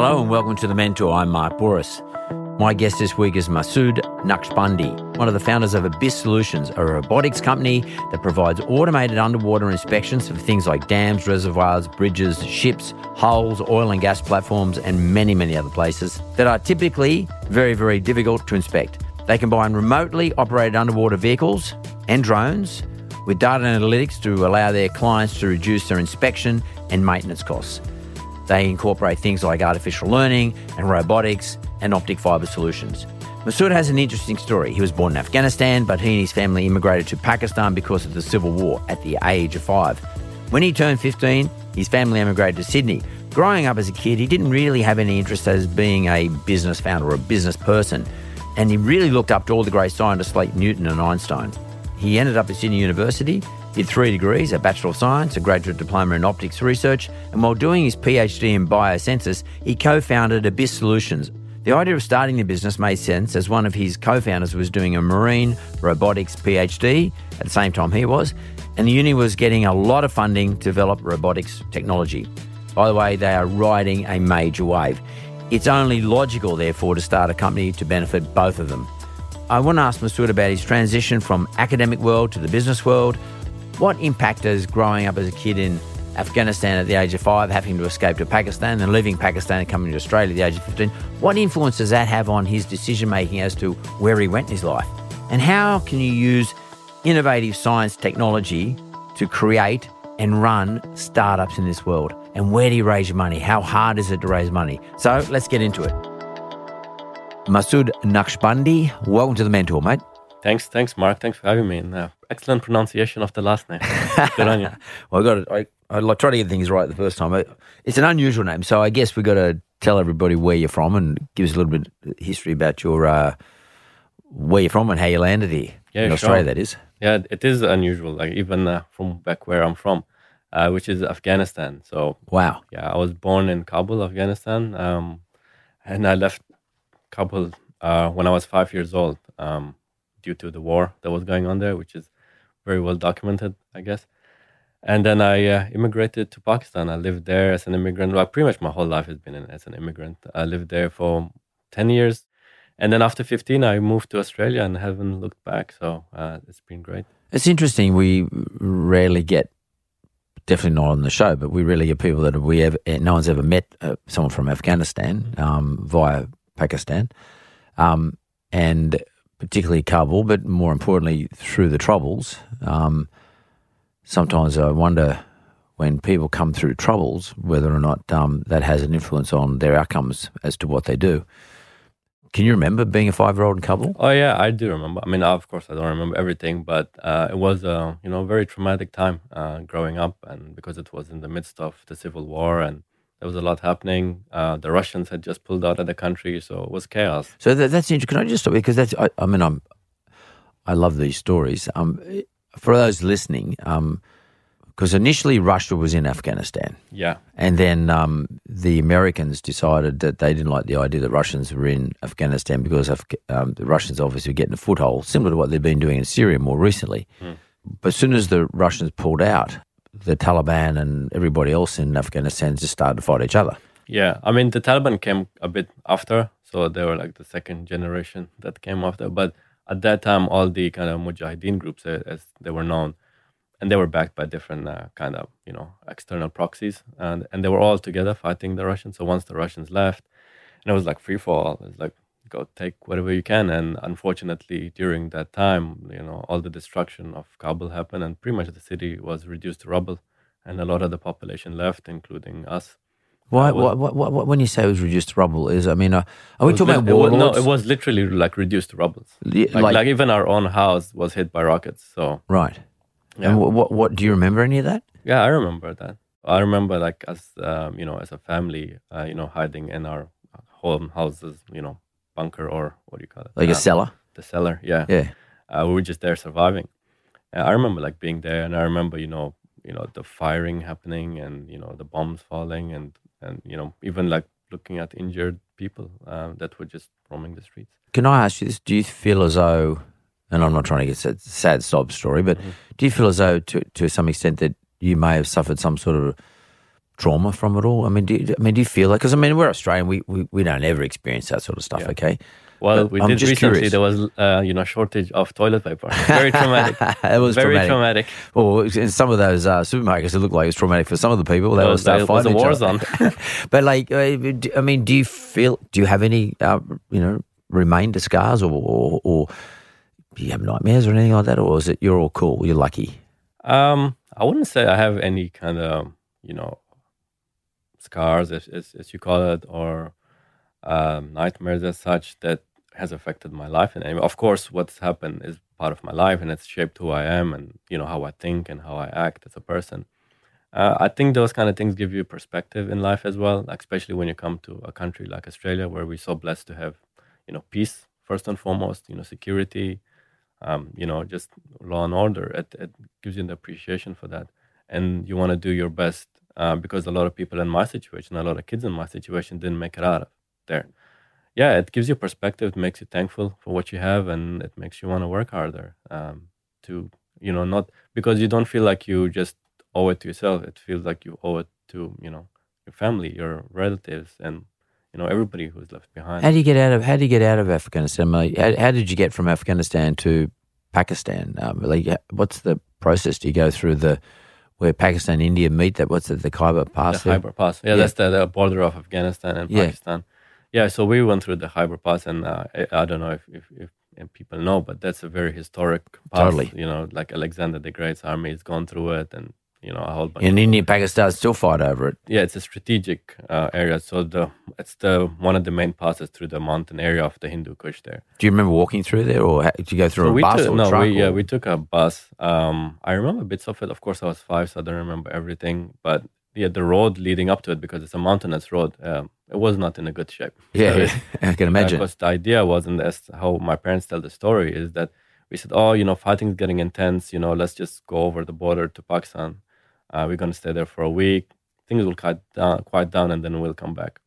Hello and welcome to The Mentor. I'm Mark Bouris. My guest this week is Masood Naqshbandi, one of the founders of Abyss Solutions, a robotics company that provides automated underwater inspections for things like dams, reservoirs, bridges, ships, hulls, oil and gas platforms, and many, many other places that are typically very, very difficult to inspect. They combine remotely operated underwater vehicles and drones with data analytics to allow their clients to reduce their inspection and maintenance costs. They incorporate things like artificial learning and robotics and optic fiber solutions. Masood has an interesting story. He was born in Afghanistan, but he and his family immigrated to Pakistan because of the civil war at the age of five. When he turned 15, his family emigrated to Sydney. Growing up as a kid, he didn't really have any interest as being a business founder or a business person, and he really looked up to all the great scientists like Newton and Einstein. He ended up at Sydney University, did three degrees a Bachelor of Science, a graduate diploma in optics research, and while doing his PhD in biosensors, he co founded Abyss Solutions. The idea of starting the business made sense as one of his co founders was doing a marine robotics PhD at the same time he was, and the uni was getting a lot of funding to develop robotics technology. By the way, they are riding a major wave. It's only logical, therefore, to start a company to benefit both of them. I want to ask Masood about his transition from academic world to the business world. What impact does growing up as a kid in Afghanistan at the age of five, having to escape to Pakistan, and leaving Pakistan and coming to Australia at the age of 15, what influence does that have on his decision making as to where he went in his life? And how can you use innovative science technology to create and run startups in this world? And where do you raise your money? How hard is it to raise money? So let's get into it. Masood Naqshbandi, welcome to the Mentor, mate. Thanks, thanks, Mark. Thanks for having me. And uh, excellent pronunciation of the last name. Good on you. well, I got it. I, I like try to get things right the first time. It's an unusual name, so I guess we got to tell everybody where you're from and give us a little bit of history about your uh, where you're from and how you landed here Yeah, in sure. Australia. That is. Yeah, it is unusual. Like even uh, from back where I'm from, uh, which is Afghanistan. So Wow. yeah, I was born in Kabul, Afghanistan, um, and I left Kabul uh, when I was five years old um, due to the war that was going on there, which is very well documented, I guess. And then I uh, immigrated to Pakistan. I lived there as an immigrant. Well, pretty much my whole life has been in, as an immigrant. I lived there for 10 years. And then after 15, I moved to Australia and haven't looked back. So uh, it's been great. It's interesting. We rarely get, definitely not on the show, but we rarely get people that we ever, no one's ever met uh, someone from Afghanistan um, via Pakistan, um, and particularly Kabul, but more importantly through the troubles. Um, sometimes I wonder when people come through troubles whether or not um, that has an influence on their outcomes as to what they do. Can you remember being a five-year-old in Kabul? Oh yeah, I do remember. I mean, of course, I don't remember everything, but uh, it was a you know very traumatic time uh, growing up, and because it was in the midst of the civil war and there was a lot happening. Uh, the Russians had just pulled out of the country, so it was chaos. So that, that's interesting. Can I just stop because that's I, I mean I'm I love these stories. Um, for those listening, um, because initially Russia was in Afghanistan, Yeah, and then um, the Americans decided that they didn't like the idea that Russians were in Afghanistan because Af- um, the Russians obviously were getting a foothold, similar to what they've been doing in Syria more recently. But as soon as the Russians pulled out, the Taliban and everybody else in Afghanistan just started to fight each other. yeah. I mean, the Taliban came a bit after, so they were like the second generation that came after. But at that time all the kind of mujahideen groups uh, as they were known and they were backed by different uh, kind of you know external proxies and and they were all together fighting the russians so once the russians left and it was like free for all it's like go take whatever you can and unfortunately during that time you know all the destruction of kabul happened and pretty much the city was reduced to rubble and a lot of the population left including us Why, Uh, was- what, what, what, when you say it was reduced to rubble, is I mean, uh, are we talking about it was- no it was literally like reduced to rubble like, like- like even our own house was hit by rockets so right. Yeah. And what, what, what do you remember any of that? Yeah, I remember that. I remember like as um, you know, as a family, uh, you know, hiding in our home houses, you know, bunker or what do you call it? Like a cellar? The cellar, yeah. Yeah. Uh, we were just there surviving. Uh, I remember like being there, and I remember you know, you know, the firing happening, and you know, the bombs falling, and and you know, even like looking at injured people uh, that were just roaming the streets. Can I ask you this? Do you feel as though, and I'm not trying to get a sad sob story, but Mm-hmm. do you feel as though, to to some extent, that you may have suffered some sort of trauma from it all? I mean, do you, I mean, do you feel like? Because I mean, we're Australian, we, we we don't ever experience that sort of stuff. Yeah. Okay, Well, But we I'm did recently. curious. There was uh, you know shortage of toilet paper. Very traumatic. it was Very traumatic. traumatic. Well, in some of those uh, supermarkets, it looked like it was traumatic for some of the people. They was- start it was a war zone. but like, uh, I mean, do you feel? Do you have any, uh, you know, remainder scars, or, or or do you have nightmares or anything like that, or is it you're all cool? You're lucky. Um, I wouldn't say I have any kind of you know scars, as as, as you call it, or um, nightmares as such that has affected my life. And of course, what's happened is part of my life, and it's shaped who I am, and you know how I think and how I act as a person. Uh, I think those kind of things give you perspective in life as well, like, especially when you come to a country like Australia, where we're so blessed to have, you know, peace first and foremost, you know, security, um, you know, just law and order. It, it gives you an appreciation for that, and you want to do your best uh, because a lot of people in my situation, a lot of kids in my situation, didn't make it out of there. Yeah, it gives you perspective. It makes you thankful for what you have, and it makes you want to work harder um, to, you know, not because you don't feel like you just owe it to yourself. It feels like you owe it to, you know, your family, your relatives, and you know everybody who's left behind. How do you get out of How do you get out of Afghanistan? How, how did you get from Afghanistan to Pakistan? Um, like, what's the process? Do you go through the where Pakistan and India meet? That what's it, the Khyber Pass? the? Khyber Pass. Yeah, Yeah. that's the, the border of Afghanistan and Yeah. Pakistan. Yeah, so we went through the Khyber Pass, and uh, I, I don't know if, if, if if people know, but that's a very historic pass. Totally. You know, like Alexander the Great's army has gone through it, and you know a whole bunch. In India, and Pakistan still fight over it. yeah, it's a strategic uh, area. So the it's the one of the main passes through the mountain area of the Hindu Kush there. Do you remember walking through there, or did you go through So a we bus took, or no, truck? we, yeah, we took a bus. Um, I remember bits of it. Of course, I was five, so I don't remember everything. But yeah, the road leading up to it because it's a mountainous road. Um, it was not in a good shape. yeah, So yeah, I can imagine. Because the idea was, and that's how my parents tell the story, is that we said, oh, you know, fighting's getting intense. You know, let's just go over the border to Pakistan. Uh, we're going to stay there for a week. Things will quiet down, quiet down and then we'll come back.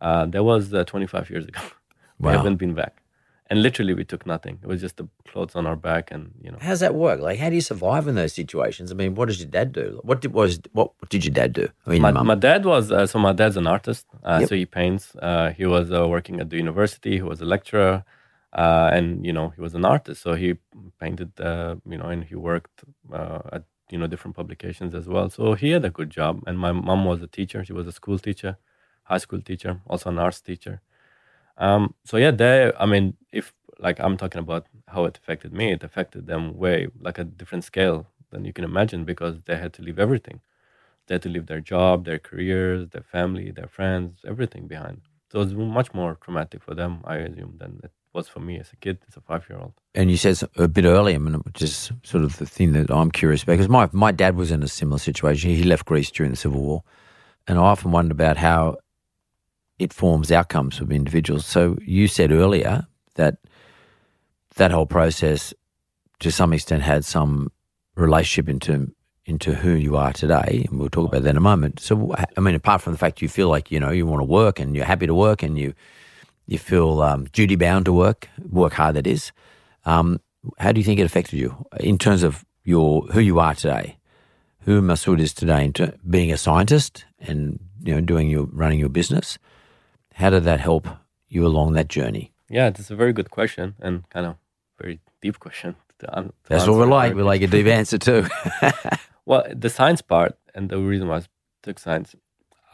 Uh, that was uh, 25 years ago. we haven't been back. And literally, we took nothing. It was just the clothes on our back, and you know, How's that work? Like, how do you survive in those situations? I mean, what does your dad do? What did was what did your dad do? I mean, my, my dad was uh, so my dad's an artist uh, Yep. so he paints uh, he was uh, working at the university he was a lecturer uh, and you know he was an artist so he painted uh, you know and he worked uh, at you know different publications as well. So he had a good job and my mom was a teacher. She was a school teacher high school teacher also an arts teacher. Um, so yeah they i mean if like i'm talking about how it affected me it affected them way like a different scale than you can imagine because they had to leave everything. They had to leave their job, their careers, their family, their friends, everything behind. So it's much more traumatic for them, I assume, than it was for me as a kid, as a five year old. and you said a bit earlier, which is sort of the thing that I'm curious about, because my, my dad was in a similar situation. He left Greece during the Civil War. And I often wonder about how it forms outcomes of individuals. So you said earlier that that whole process, to some extent, had some relationship into into who you are today, and we'll talk about that in a moment. So, I mean, apart from the fact you feel like you know you want to work and you're happy to work and you you feel um, duty bound to work, work hard that is. Um, how do you think it affected you in terms of your who you are today, who Masood is today, in ter- being a scientist and you know doing your running your business? How did that help you along that journey? Yeah, it's a very good question and kind of very deep question. To, to That's what we like. We like a deep answer too. Well, the science part and the reason why I took science,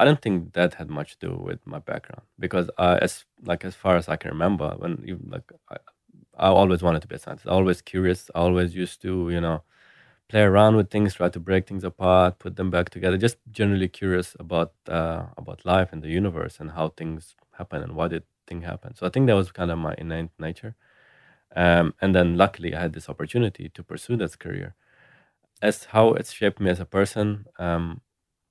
I don't think that had much to do with my background because as like as far as I can remember, when like, I, I always wanted to be a scientist. Always curious. Always used to you know play around with things, try to break things apart, put them back together. Just generally curious about uh, about life and the universe and how things happen and why did thing happen. So I think that was kind of my innate nature. Um, and then luckily I had this opportunity to pursue this career as how it's shaped me as a person, um,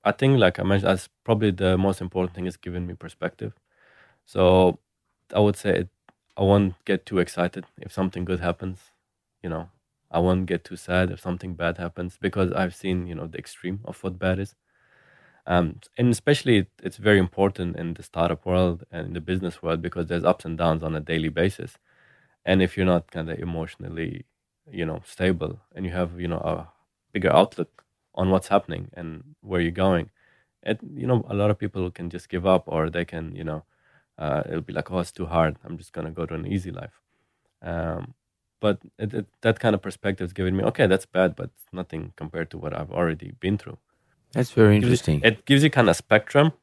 I think, like I mentioned, that's probably the most important thing is giving me perspective. So I would say it, I won't get too excited if something good happens. You know, I won't get too sad if something bad happens because I've seen, you know, the extreme of what bad is. Um, and especially it's very important in the startup world and in the business world because there's ups and downs on a daily basis. And if you're not kind of emotionally, you know, stable and you have, you know, a bigger outlook on what's happening and where you're going. It, you know, a lot of people can just give up or they can, you know, uh, it'll be like, oh, it's too hard. I'm just going to go to an easy life. Um, but it, it, that kind of perspective is giving me, okay, that's bad, but nothing compared to what I've already been through. That's very you- interesting. It gives you kind of spectrum,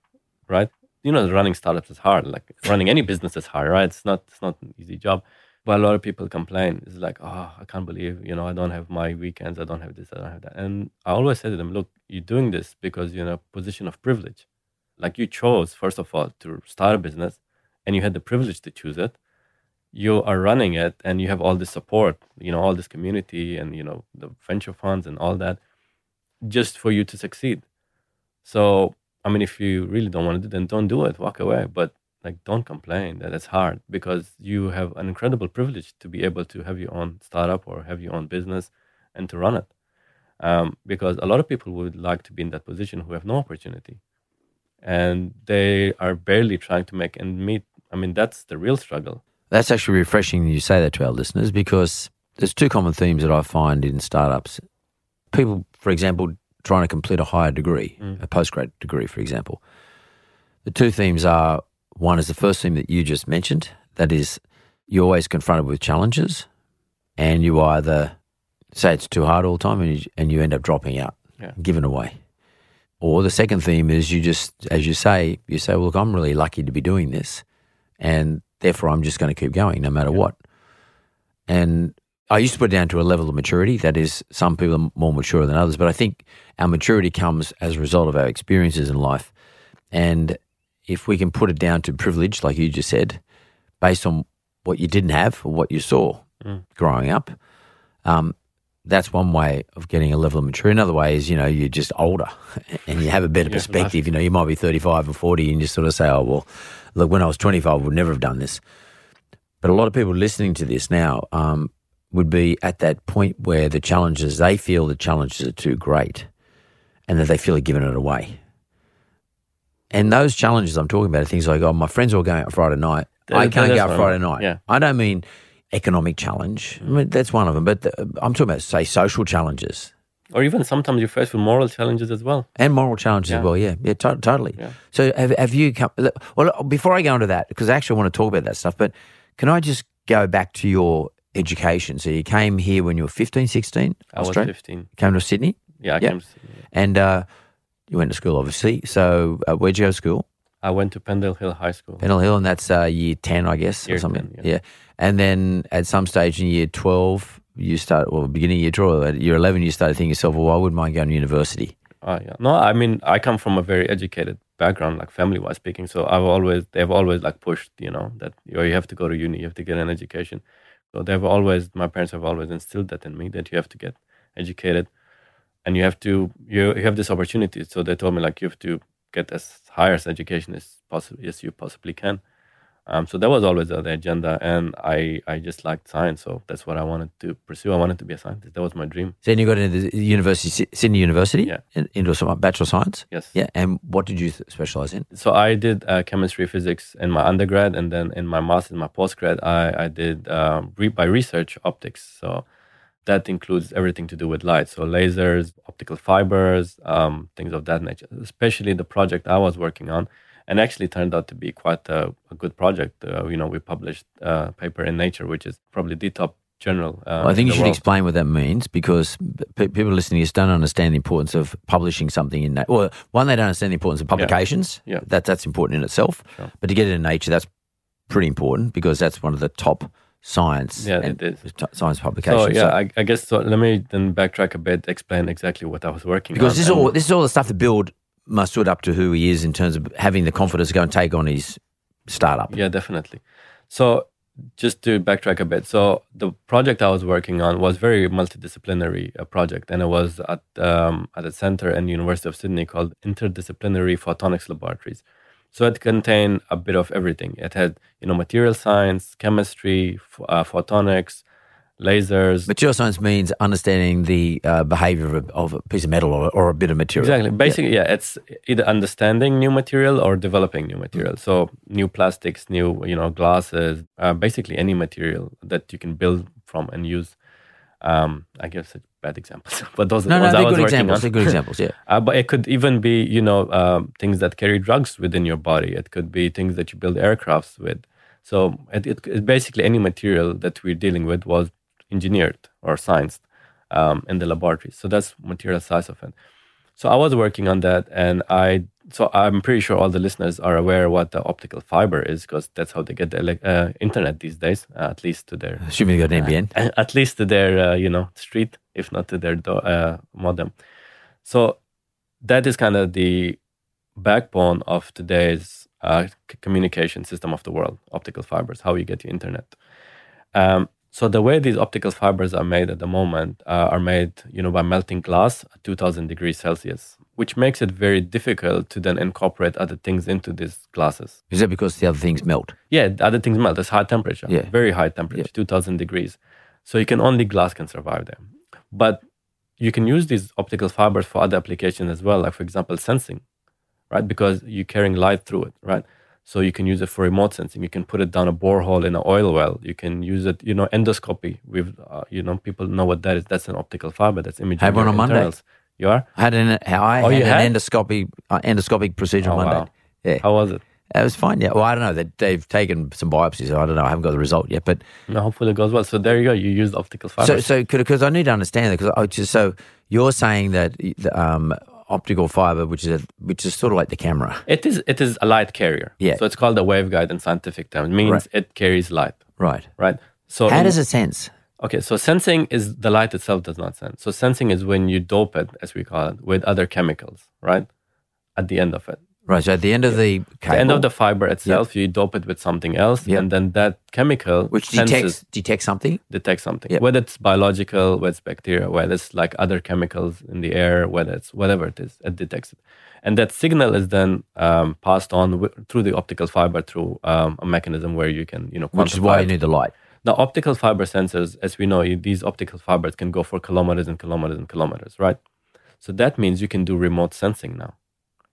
right? You know, running startups is hard. Like running any business is hard, right? It's not, it's not an easy job. But a lot of people complain. It's like, oh, I can't believe, you know, I don't have my weekends. I don't have this. I don't have that. And I always say to them, look, you're doing this because you're in a position of privilege. Like you chose, first of all, to start a business and you had the privilege to choose it. You are running it and you have all this support, you know, all this community and, you know, the venture funds and all that just for you to succeed. So, I mean, if you really don't want to do it, then don't do it. Walk away. But like, don't complain that it's hard because you have an incredible privilege to be able to have your own startup or have your own business and to run it. Um, because a lot of people would like to be in that position who have no opportunity, and they are barely trying to make and meet. I mean, that's the real struggle. That's actually refreshing you say that to our listeners because there's two common themes that I find in startups. People, for example, trying to complete a higher degree, a postgrad degree, for example. The two themes are one is the first theme that you just mentioned, that is, you're always confronted with challenges, and you either say it's too hard all the time and you, and you end up dropping out, Yeah. giving away. Or the second theme is you just, as you say, you say, well, look, I'm really lucky to be doing this, and therefore I'm just going to keep going no matter what. And I used to put it down to a level of maturity. That is, some people are more mature than others, but I think our maturity comes as a result of our experiences in life. And if we can put it down to privilege, like you just said, based on what you didn't have or what you saw growing up, um, that's one way of getting a level of maturity. Another way is, you know, you're just older and you have a better Yeah, perspective. You know, you might be 35 or 40 and you sort of say, oh, well, look, when I was 25, I would never have done this. But a lot of people listening to this now um, would be at that point where the challenges, they feel the challenges are too great and that they feel like giving it away. And those challenges I'm talking about are things like, oh, my friends are all going out Friday night. That- I can't go out I Friday mean. night. Yeah. I don't mean economic challenge. I mean, that's one of them. But the, I'm talking about, say, social challenges Or even sometimes you're faced with moral challenges as well. and moral challenges as well. Yeah, yeah, to- totally. Yeah. So have, have you come? Well, before I go into that, because I actually want to talk about that stuff, but can I just go back to your education? So you came here when you were 15, 16? I was Australia? 15. Came to Sydney? Yeah, I Yeah. came. to- And uh, you went to school, obviously. So uh, where'd you go to school? I went to Pendle Hill High School. Pendle Hill, and that's uh, year 10, I guess, or something. 10, yeah. And then at some stage in year 12, you start, well, beginning of year 12, at year 11, you started thinking to yourself, well, I wouldn't mind going to university. Oh yeah. No, I mean I come from a very educated background, like family wise speaking. So I've always they've always like pushed, you know, that you, you have to go to uni, you have to get an education. So they've always my parents have always instilled that in me that you have to get educated and you have to you you have this opportunity. So they told me like you have to get as higher as education as possible as you possibly can. Um, so that was always the agenda, and I I just liked science, so that's what I wanted to pursue. I wanted to be a scientist. That was my dream. So then you got into the university, Sydney University, Yeah. in- into some Bachelor of Science. Yes. Yeah. And what did you specialize in? so I did uh, chemistry, physics in my undergrad, and then in my master's, my postgrad, I I did um, re- by research optics. So that includes everything to do with light, so lasers, optical fibers, um, things of that nature. Especially the project I was working on, and actually turned out to be quite a, a good project. Uh, you know, we published a paper in Nature, which is probably the top general. Uh, I think you should world. explain what that means because people listening to this don't understand the importance of publishing something in that. Well, one, they don't understand the importance of publications. Yeah. That, that's important in itself. Sure. But to get it in Nature, that's pretty important because that's one of the top science Yeah, and it is. science publications. So yeah, So- I, I guess so. Let me then backtrack a bit, explain exactly what I was working because on. this is all this is all the stuff to build Masood up to who he is in terms of having the confidence to go and take on his startup. Yeah, definitely. So just to backtrack a bit, so the project I was working on was very multidisciplinary uh, project, and it was at um, at a center in the University of Sydney called Interdisciplinary Photonics Laboratories. So it contained a bit of everything. It had you know material science, chemistry, f- uh, photonics, lasers. Material science means understanding the uh, behavior of a, of a piece of metal or, or a bit of material. Exactly. Basically, yeah. it's either understanding new material or developing new material. So new plastics, new you know glasses, uh, basically any material that you can build from and use. Um, I guess it's bad examples, but those are No, the no, I they're was good working examples. on. They're good examples. Yeah. Uh, but it could even be, you know, um, things that carry drugs within your body. It could be things that you build aircrafts with. So it, it, basically any material that we're dealing with was engineered or scienced um, in the laboratory. So that's material size of it. So I was working on that, and I so I'm pretty sure all the listeners are aware what the optical fiber is because that's how they get the uh, internet these days, uh, at least to their Assuming got an NBN. at least to their uh, you know street, if not to their do- uh, modem. So that is kind of the backbone of today's uh, c- communication system of the world. Optical fibers, how you get your internet. Um, so the way these optical fibers are made at the moment uh, are made, you know, by melting glass at 2000 degrees Celsius, which makes it very difficult to then incorporate other things into these glasses. Is that because the other things melt? Yeah, the other things melt. It's high temperature. Yeah. Very high temperature, 2000 degrees. So you can only glass can survive there. But you can use these optical fibers for other applications as well, like for example, sensing, right? Because you're carrying light through it, right? So you can use it for remote sensing. You can put it down a borehole in an oil well. You can use it, you know, endoscopy. With, uh, you know, people know what that is. That's an optical fiber. That's imaging. Your on Monday. You are? I had an I Oh, had an endoscopic uh, endoscopic procedure Oh, on Monday. wow. Yeah, How was it? it was fine. Yeah, well, I don't know. They, they've taken some biopsies. So I don't know. I haven't got the result yet. But No, hopefully it goes well. So there you go. You used optical fibers. so, so because I need to understand that because I just so you're saying that the, um, optical fiber, which is a, which is sort of like the camera. It is it is a light carrier. Yeah. So it's called a waveguide in scientific terms. It means Right. it carries light, Right. right? So How in- does it sense? Okay, so sensing is the light itself does not sense. So sensing is when you dope it, as we call it, with other chemicals, right? At the end of it. Right. So at the end of the cable, The end of the fiber itself, you dope it with something else, Yep. and then that chemical which senses, detects detects something. detects something. Yep. Whether it's biological, whether it's bacteria, whether it's like other chemicals in the air, whether it's whatever it is, it detects it. And that signal is then um, passed on w- through the optical fiber through um, a mechanism where you can, you know, Which is why it. you need the light. Now, optical fiber sensors, as we know, you- these optical fibers can go for kilometers and kilometers and kilometers, right? So that means you can do remote sensing now.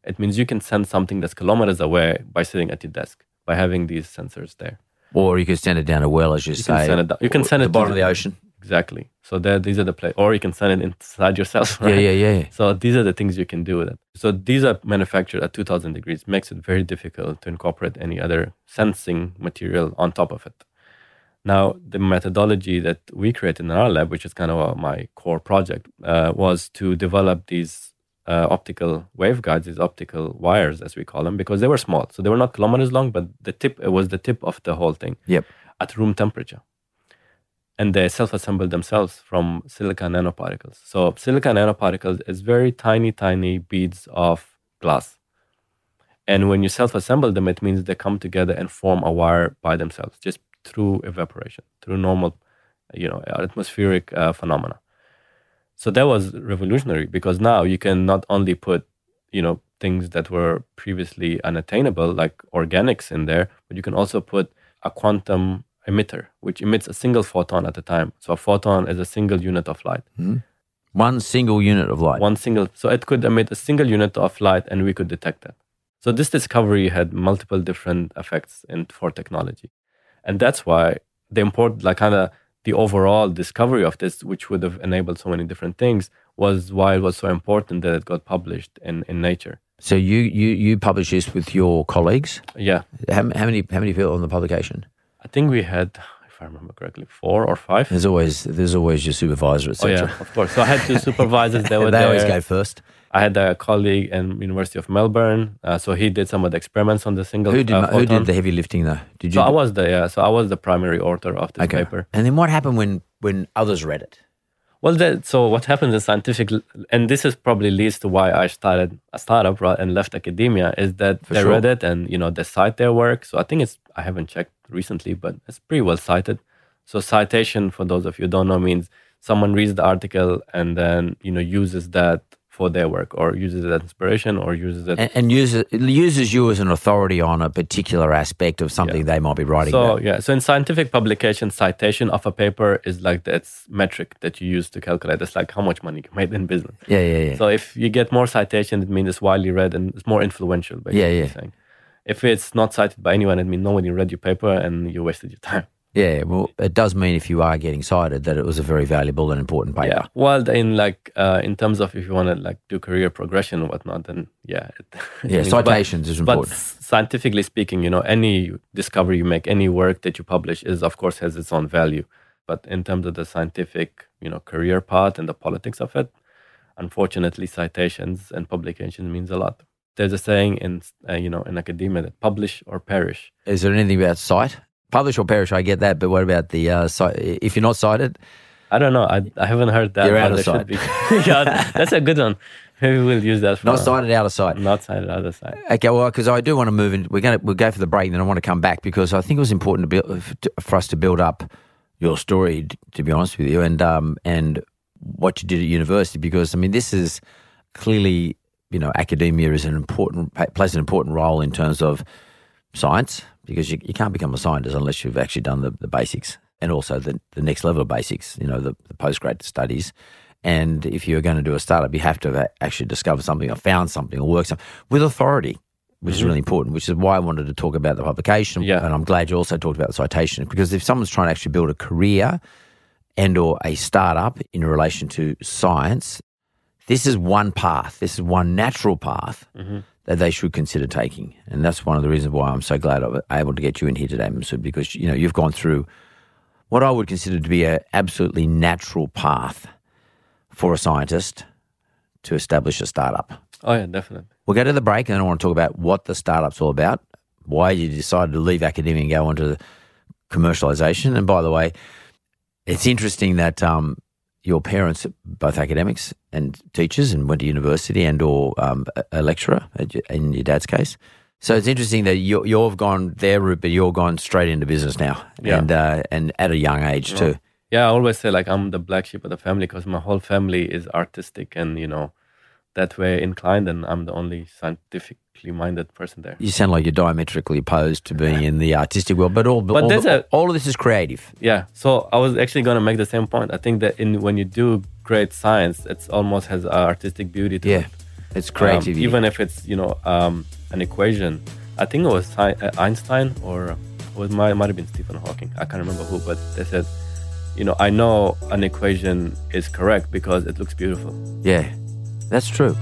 It means you can send something that's kilometers away by sitting at your desk, by having these sensors there. Or you can send it down a well, as you, say. You say. can send it down. You can send the it to bottom of the ocean. Exactly. So there, these are the play, or you can send it inside yourself. Right? Yeah, yeah, yeah. So these are the things you can do with it. So these are manufactured at 2000 degrees, makes it very difficult to incorporate any other sensing material on top of it. Now, the methodology that we created in our lab, which is kind of uh, my core project, uh, was to develop these uh, optical waveguides, these optical wires, as we call them, because they were small. So they were not kilometers long, but the tip it was the tip of the whole thing Yep. at room temperature. And they self-assemble themselves from silica nanoparticles. So silica nanoparticles is very tiny, tiny beads of glass. And when you self-assemble them, it means they come together and form a wire by themselves, just through evaporation, through normal, you know, atmospheric uh, phenomena. So that was revolutionary because now you can not only put, you know, things that were previously unattainable, like organics in there, but you can also put a quantum emitter, which emits a single photon at a time. So a photon is a single unit of light. One single unit of light. One single, so it could emit a single unit of light, and we could detect that. So this discovery had multiple different effects in for technology, and that's why the important, like kind of the overall discovery of this, which would have enabled so many different things, was why it was so important that it got published in in Nature. So you you you publish this with your colleagues. Yeah, How, how many how many people on the publication? I think we had, if I remember correctly, four or five. There's always there's always your supervisor, etc. Oh yeah, of course. So I had two supervisors. They were there. they there. always go first. I had a colleague in University of Melbourne. Uh, so he did some of the experiments on the single. Who did uh, who did the heavy lifting though? Did you? So I was the yeah. So I was the primary author of this okay. paper. And then what happened when when others read it? Well, that, so what happens in scientific, and this is probably leads to why I started a startup right, and left academia, is that they sure. read it and you know they cite their work. So I think it's I haven't checked recently, but it's pretty well cited. So citation, for those of you who don't know, means someone reads the article and then you know uses that for their work, or uses it as inspiration, or uses it. And, and uses uses you as an authority on a particular aspect of something they might be writing So about. yeah, so in scientific publication, citation of a paper is like that's metric that you use to calculate. It's like how much money you made in business. Yeah, yeah, yeah. So if you get more citation, it means it's widely read and it's more influential. Basically, Yeah, yeah. Saying. If it's not cited by anyone, it means nobody read your paper and you wasted your time. Yeah, well, it does mean if you are getting cited that it was a very valuable and important paper. Yeah. Well, in like uh, in terms of if you want to like do career progression and whatnot, then yeah. It, Yeah, but- citations is important. But scientifically speaking, you know, any discovery you make, any work that you publish is of course has its own value. But in terms of the scientific, you know, career part and the politics of it, unfortunately, citations and publication means a lot. There's a saying in uh, you know in academia that publish or perish. Is there anything about cite? Publish or perish, I get that, but what about the uh? If you're not cited, I don't know. I, I haven't heard that. You're out of be- yeah, that's a good one. Maybe we'll use that for not cited, out of sight. Not cited other side. Okay, well, because I do want to move in. We're going to we'll go for the break, and then I want to come back because I think it was important to build for us to build up your story. To be honest with you, and um and what you did at university, because I mean, this is clearly you know academia is an important plays an important role in terms of science because you, you can't become a scientist unless you've actually done the, the basics and also the, the next level of basics, you know, the, the postgrad studies. And if you're going to do a startup, you have to have actually discovered something or found something or worked something with authority, which is mm-hmm. really important, which is why I wanted to talk about the publication. Yeah. And I'm glad you also talked about the citation because if someone's trying to actually build a career and or a startup in relation to science, this is one path. This is one natural path mm-hmm. That they should consider taking, and that's one of the reasons why I'm so glad I was able to get you in here today, Masood, because you know you've gone through what I would consider to be an absolutely natural path for a scientist to establish a startup. Oh yeah, definitely. We'll go to the break, and then I want to talk about what the startup's all about, why you decided to leave academia and go on to commercialization. And by the way, it's interesting that um, your parents, both academics and teachers, and went to university and or um, a- lecturer in your dad's case. So it's interesting that you, you've gone their route, but you're gone straight into business now, Yeah. and uh, and at a young age too. Yeah, I always say like I'm the black sheep of the family because my whole family is artistic and you know that way inclined, and I'm the only scientifically minded person there. You sound like you're diametrically opposed to being in the artistic world, but all But all, there's a- all of this is creative. Yeah, so I was actually going to make the same point. I think that in when you do great science, it almost has artistic beauty to it. Yeah, it. it's Um, creative. even if it's you know um, an equation. I think it was uh, Einstein or it was might might have been Stephen Hawking. I can't remember who, but they said, you know, I know an equation is correct because it looks beautiful. yeah, that's true.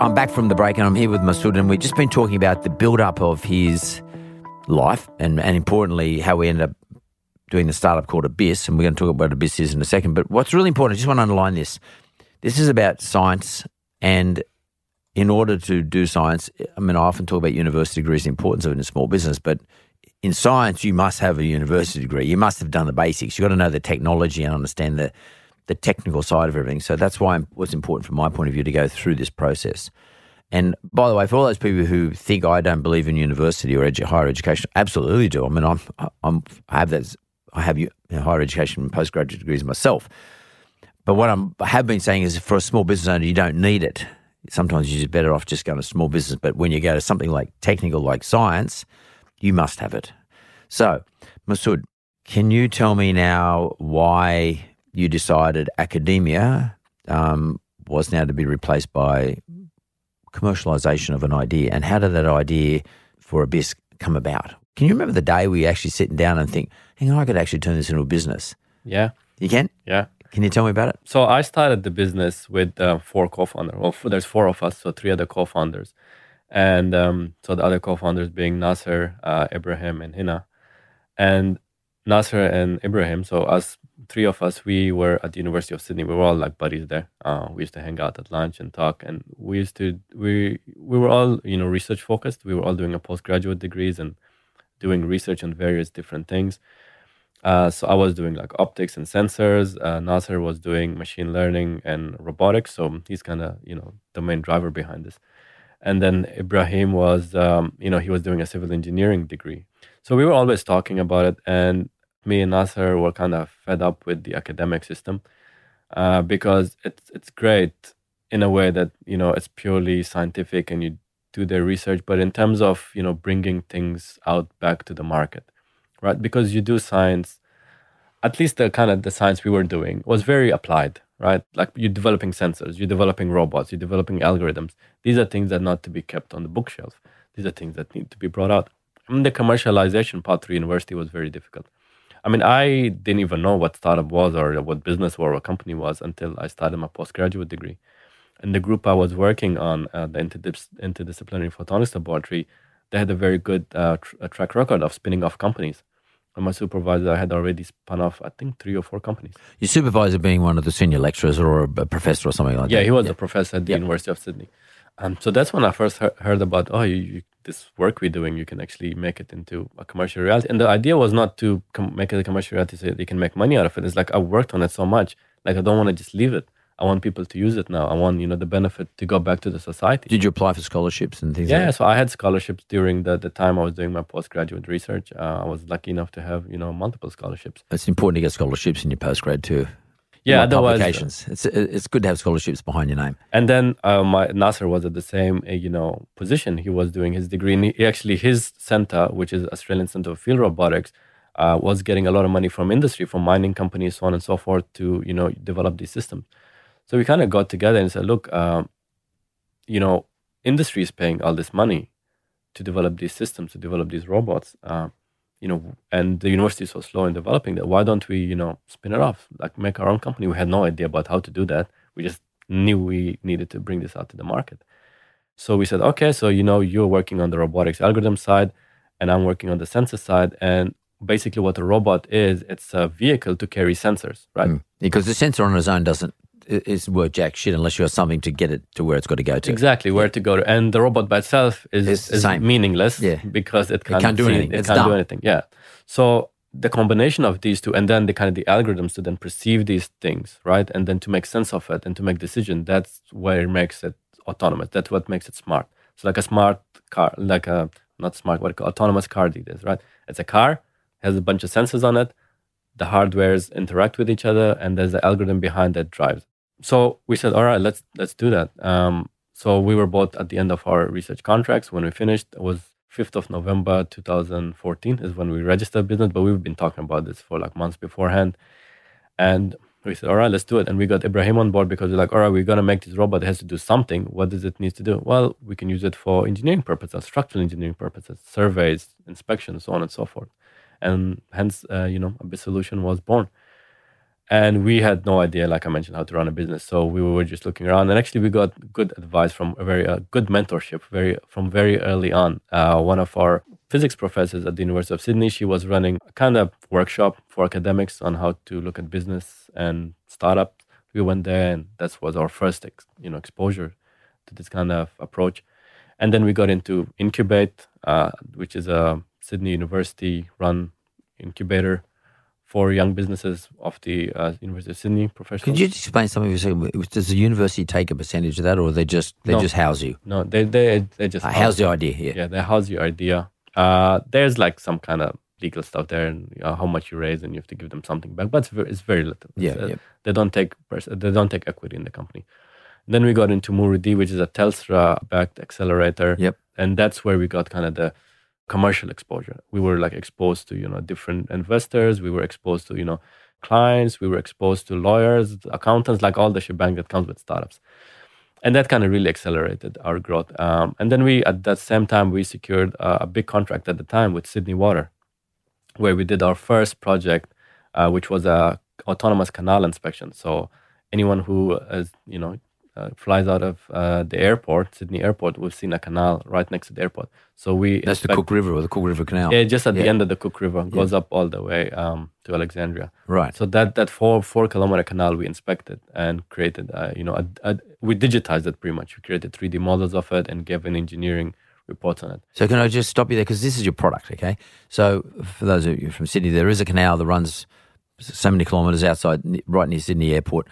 I'm back from the break and I'm here with Masood, and we've just been talking about the build up of his life and, and importantly, how we ended up doing the startup called Abyss. And we're going to talk about what Abyss is in a second. But what's really important, I just want to underline this this is about science. And in order to do science, I mean, I often talk about university degrees, the importance of it in small business, but in science, you must have a university degree. You must have done the basics. You've got to know the technology and understand the, the technical side of everything. So that's why it was important from my point of view to go through this process. And by the way, for all those people who think I don't believe in university or edu- higher education, absolutely do. I mean, I'm, I'm, I have that, I have higher education and postgraduate degrees myself. But what I'm, I have been saying is for a small business owner, you don't need it. Sometimes you're better off just going to small business. But when you go to something like technical, like science, you must have it. So, Masood, can you tell me now why you decided academia um, was now to be replaced by commercialization of an idea? And how did that idea for Abyss come about? Can you remember the day we actually sitting down and think, hang on, I could actually turn this into a business? Yeah, You can? yeah. Can you tell me about it? So I started the business with uh, four co-founders. Well, there's four of us, so three other co-founders, and um, so the other co-founders being Nasser, uh, Ibrahim, and Hina. And Nasser and Ibrahim, so us three of us, we were at the University of Sydney. We were all like buddies there. Uh, we used to hang out at lunch and talk, and we used to we we were all you know research focused. We were all doing a postgraduate degrees and doing research on various different things. Uh, so I was doing like optics and sensors. Uh, Nasser was doing machine learning and robotics. So he's kind of you know the main driver behind this. And then Ibrahim was um, you know he was doing a civil engineering degree. So we were always talking about it, and me and Nasser were kind of fed up with the academic system uh, because it's it's great in a way that you know it's purely scientific and you do their research, but in terms of you know bringing things out back to the market, right? Because you do science, at least the kind of the science we were doing was very applied, right? Like you're developing sensors, you're developing robots, you're developing algorithms. These are things that are not to be kept on the bookshelf. These are things that need to be brought out. The commercialization part through university was very difficult. I mean, I didn't even know what startup was or what business or what company was until I started my postgraduate degree. And the group I was working on, uh, the interdis- interdisciplinary photonics laboratory, they had a very good uh, tr- track record of spinning off companies. And my supervisor had already spun off, I think, three or four companies. Your supervisor being one of the senior lecturers or a professor or something like yeah, that. Yeah, he was a professor at the Yep. University of Sydney. Um, so that's when I first heard, heard about, oh, you, you, this work we're doing, you can actually make it into a commercial reality. And the idea was not to com- make it a commercial reality so that you can make money out of it. It's like I worked on it so much, like I don't want to just leave it. I want people to use it now. I want you know the benefit to go back to the society. Did you apply for scholarships and things Yeah, like so I had scholarships during the, the time I was doing my postgraduate research. Uh, I was lucky enough to have you know multiple scholarships. It's important to get scholarships in your postgrad too. Yeah, otherwise, publications. It's it's good to have scholarships behind your name. And then uh, my Nasser was at the same uh, you know position. He was doing his degree. And he, actually, his center, which is Australian Center of Field Robotics, uh, was getting a lot of money from industry, from mining companies, so on and so forth, to you know develop these systems. So we kind of got together and said, look, um, you know, industry is paying all this money to develop these systems, to develop these robots. Uh, you know, and the university is so slow in developing that. Why don't we, you know, spin it off, like make our own company? We had no idea about how to do that. We just knew we needed to bring this out to the market. So we said, okay, so you know, you're working on the robotics algorithm side, and I'm working on the sensor side. And basically, what a robot is, it's a vehicle to carry sensors, right? Mm. Because the sensor on its own doesn't is worth jack shit unless you have something to get it to where it's got to go to. Exactly where to go to, and the robot by itself is, It's is meaningless, Yeah. because it can't, can't do anything. It It's can't do anything. Yeah. So the combination of these two, and then the kind of the algorithms to then perceive these things, right, and then to make sense of it and to make decision. That's where it makes it autonomous. That's what makes it smart. So like a smart car, like a not smart, what autonomous car did days, right? It's a car has a bunch of sensors on it. The hardwares interact with each other, and there's the algorithm behind that drives. So we said, all right, let's let's do that. Um, so we were both at the end of our research contracts. When we finished, it was 5th of November 2014 is when we registered business, but we've been talking about this for like months beforehand. And we said, all right, let's do it. And we got Ibrahim on board because we're like, all right, we're going to make this robot. It has to do something. What does it need to do? Well, we can use it for engineering purposes, structural engineering purposes, surveys, inspections, so on and so forth. And hence, uh, you know, Abyss Solution was born. And we had no idea, like I mentioned, how to run a business. So we were just looking around, and actually, we got good advice from a very uh, good mentorship, very from very early on. Uh, one of our physics professors at the University of Sydney, she was running a kind of workshop for academics on how to look at business and startups We went there, and that was our first, ex, you know, exposure to this kind of approach. And then we got into Incubate, uh, which is a Sydney University run incubator for young businesses of the uh, University of Sydney professionals. Could you explain something? for a second? Does the university take a percentage of that, or they just they No. just house you? No, they they they just Uh, how's the idea here? yeah they house your idea. Uh, there's like some kind of legal stuff there, and you know, how much you raise, and you have to give them something back. But it's very, it's very little. Yeah, It's, uh, yeah. They don't take pers- they don't take equity in the company. Then we got into muru-D, which is a Telstra backed accelerator. Yep. and that's where we got kind of the commercial exposure. We were like exposed to you know different investors. We were exposed to you know clients. We were exposed to lawyers, accountants, like all the shebang that comes with startups. And that kind of really accelerated our growth. Um, and then we, at that same time, we secured uh, a big contract at the time with Sydney Water, where we did our first project, uh, which was a autonomous canal inspection. So anyone who is, you know, uh, flies out of uh, the airport, Sydney Airport, we've seen a canal right next to the airport. So we That's the Cook River or the Cook River Canal. Yeah, just at the end of the Cook River, goes up all the way um, to Alexandria. Right. So that that four four kilometer canal we inspected and created, uh, you know, a, a, we digitized it pretty much. We created 3D models of it and gave an engineering reports on it. So can I just stop you there because this is your product, okay? So for those of you from Sydney, there is a canal that runs so many kilometres outside, right near Sydney Airport.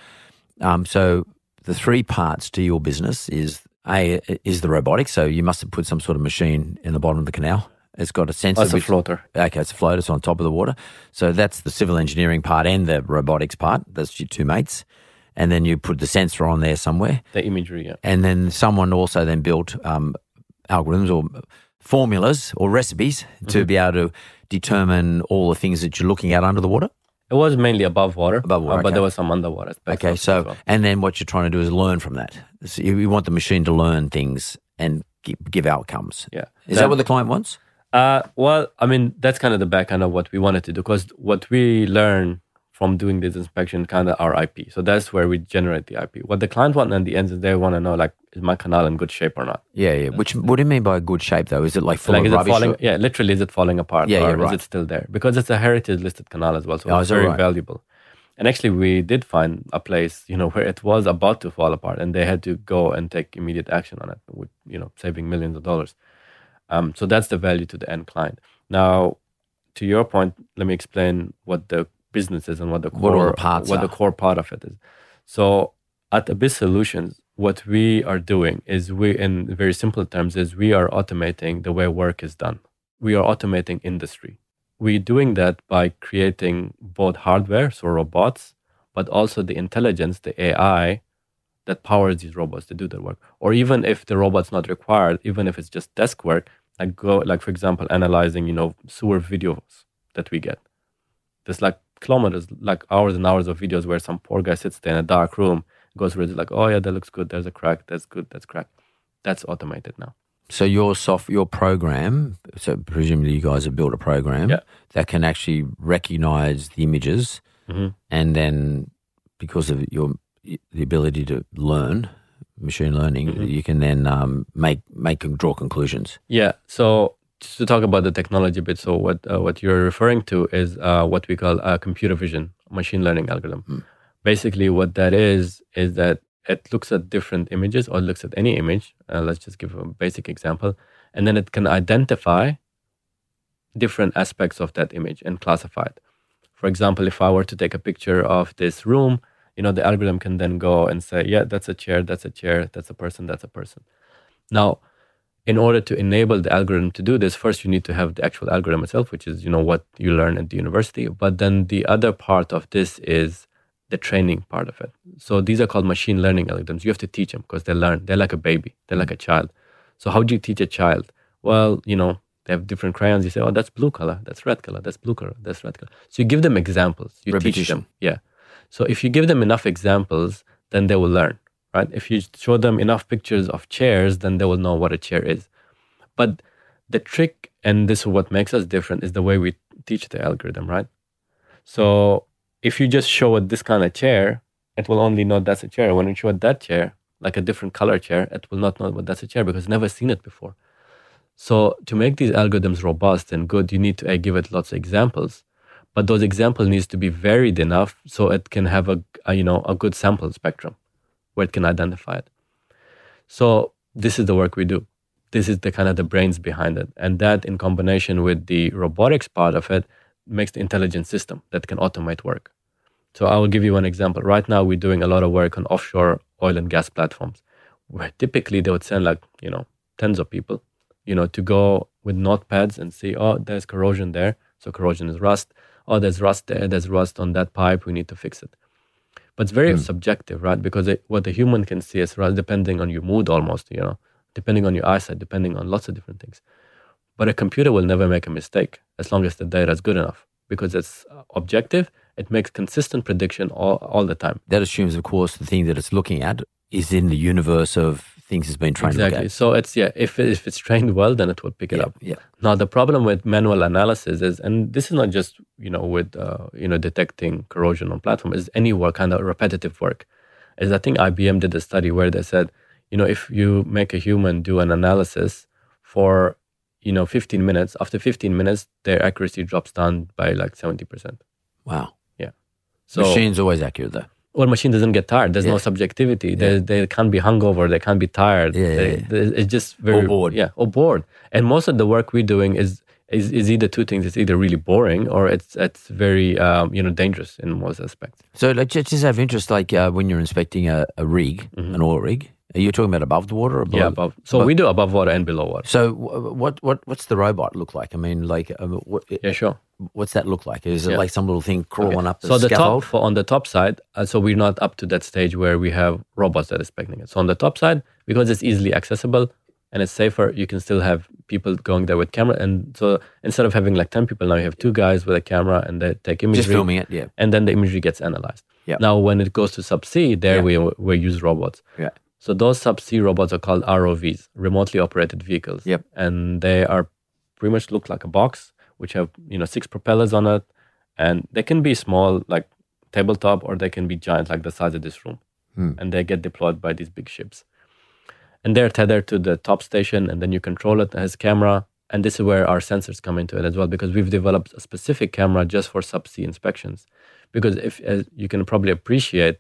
Um, so the three parts to your business is a is the robotics. So you must have put some sort of machine in the bottom of the canal. It's got a sensor. Oh, it's a which- floater. Okay, it's a floater. It's on top of the water. So that's the civil engineering part and the robotics part. That's your two mates. And then you put the sensor on there somewhere. The imagery, yeah. And then someone also then built um, algorithms or formulas or recipes to Mm-hmm. be able to determine all the things that you're looking at under the water. It was mainly above water, Above water, uh, but okay. there was some underwater. Okay, so well. and then what you're trying to do is learn from that. So you, you want the machine to learn things and give, give outcomes. yeah, Is that what the client wants? Uh, well, I mean, that's kind of the back end of what we wanted to do because what we learn from doing this inspection kind of our IP. So that's where we generate the IP. What the client want at the end is they want to know like, is my canal in good shape or not? Yeah, yeah. Which what do you mean by good shape though? Is it like full like, of is it rubbish? falling? or- Yeah, literally, is it falling apart? Yeah, or yeah, is it still there? Because it's a heritage listed canal as well, so Oh, it's very right? valuable. And actually, we did find a place, you know, where it was about to fall apart, and they had to go and take immediate action on it, with you know, saving millions of dollars. Um, so that's the value to the end client. Now, to your point, let me explain what the business is and what the core, What what the core part of it is. So, at Abyss Solutions, what we are doing is we, in very simple terms, is we are automating the way work is done. We are automating industry. We're doing that by creating both hardware, so robots, but also the intelligence, the AI that powers these robots to do their work. Or even if the robot's not required, even if it's just desk work, like go like for example, analyzing, you know, sewer videos that we get. There's like kilometers, like hours and hours of videos where some poor guy sits there in a dark room, goes through it like, oh yeah, that looks good, there's a crack, that's good, that's crack. That's automated now. So your soft, your program. So presumably you guys have built a program Yeah. that can actually recognize the images, Mhm. and then because of your the ability to learn, machine learning, Mm-hmm. you can then um, make make and draw conclusions. Yeah. So just to talk about the technology a bit, so what uh, what you're referring to is uh, what we call a computer vision machine learning algorithm. Basically, what that is is that it looks at different images or looks at any image. Uh, let's just give a basic example, and then it can identify different aspects of that image and classify it. For example, if I were to take a picture of this room, you know, the algorithm can then go and say, yeah, that's a chair, that's a chair, that's a person, that's a person. Now, in order to enable the algorithm to do this, first you need to have the actual algorithm itself, which is you know what you learn at the university. But then the other part of this is the training part of it. So these are called machine learning algorithms. You have to teach them because they learn. They're like a baby. They're like a child. So how do you teach a child? Well, you know, they have different crayons. You say, oh, that's blue color, that's red color, that's blue color, that's red color. So you give them examples. You teach them. Yeah. So if you give them enough examples, then they will learn, right? If you show them enough pictures of chairs, then they will know what a chair is. But the trick, and this is what makes us different, is the way we teach the algorithm, right? So if you just show it this kind of chair, it will only know that's a chair. When you show it that chair, like a different color chair, it will not know that's a chair because it's never seen it before. So to make these algorithms robust and good, you need to uh, give it lots of examples. But those examples needs to be varied enough so it can have a, a you know a good sample spectrum where it can identify it. So this is the work we do. This is the kind of the brains behind it, and that in combination with the robotics part of it makes the intelligent system that can automate work. So I will give you an example. Right now, we're doing a lot of work on offshore oil and gas platforms, where typically they would send like you know tens of people, you know, to go with notepads and see, oh, there's corrosion there, so corrosion is rust. Oh, there's rust there. There's rust on that pipe. We need to fix it. But it's very subjective, right? Because it, what the human can see is rust depending on your mood, almost, you know, depending on your eyesight, depending on lots of different things. But a computer will never make a mistake as long as the data is good enough because it's uh, objective. It makes consistent prediction all, all the time. That assumes, of course, the thing that it's looking at is in the universe of things it's been trained Exactly. So it's yeah, if if it's trained well, then it will pick it Yeah, up. yeah. Now the problem with manual analysis is, and this is not just you know with uh, you know detecting corrosion on platform, is any work kind of repetitive work. Is I think IBM did a study where they said, you know, if you make a human do an analysis for you know 15 minutes, after 15 minutes, their accuracy drops down by like 70 percent. Wow. So Machine's always accurate though. well, machine doesn't get tired. There's Yeah. no subjectivity. They, they can't be hungover. They can't be tired. Yeah, yeah, They- yeah. they- it's just very bored. Yeah, or bored. And most of the work we're doing is is, is either two things. It's either really boring or it's it's very um, you know dangerous in most aspects. So, like, just, just have interest, like uh, when you're inspecting a, a rig, an oil rig, are you talking about above the water or below? Yeah, above. So we do above water and below water. So, what what what's the robot look like? I mean, like, um, what, Yeah, sure. what's that look like? Is it Yeah. like some little thing crawling up the so the scaffold? top for on the top side. Uh, so we're not up to that stage where we have robots that are inspecting it. So on the top side, because it's easily accessible and it's safer, you can still have people going there with camera. And so instead of having like ten people, now you have two guys with a camera and they take imagery. Just filming it, yeah. and then the imagery gets analyzed. Yep. Now, when it goes to subsea, there Yeah. we we use robots. Yeah. So those subsea robots are called ROVs, remotely operated vehicles. Yep. And they are pretty much look like a box, which have you know six propellers on it, and they can be small, like tabletop, or they can be giant, like the size of this room. Hmm. And they get deployed by these big ships. And they're tethered to the top station, and then you control it. It has camera, and this is where our sensors come into it as well, because we've developed a specific camera just for subsea inspections. Because if as you can probably appreciate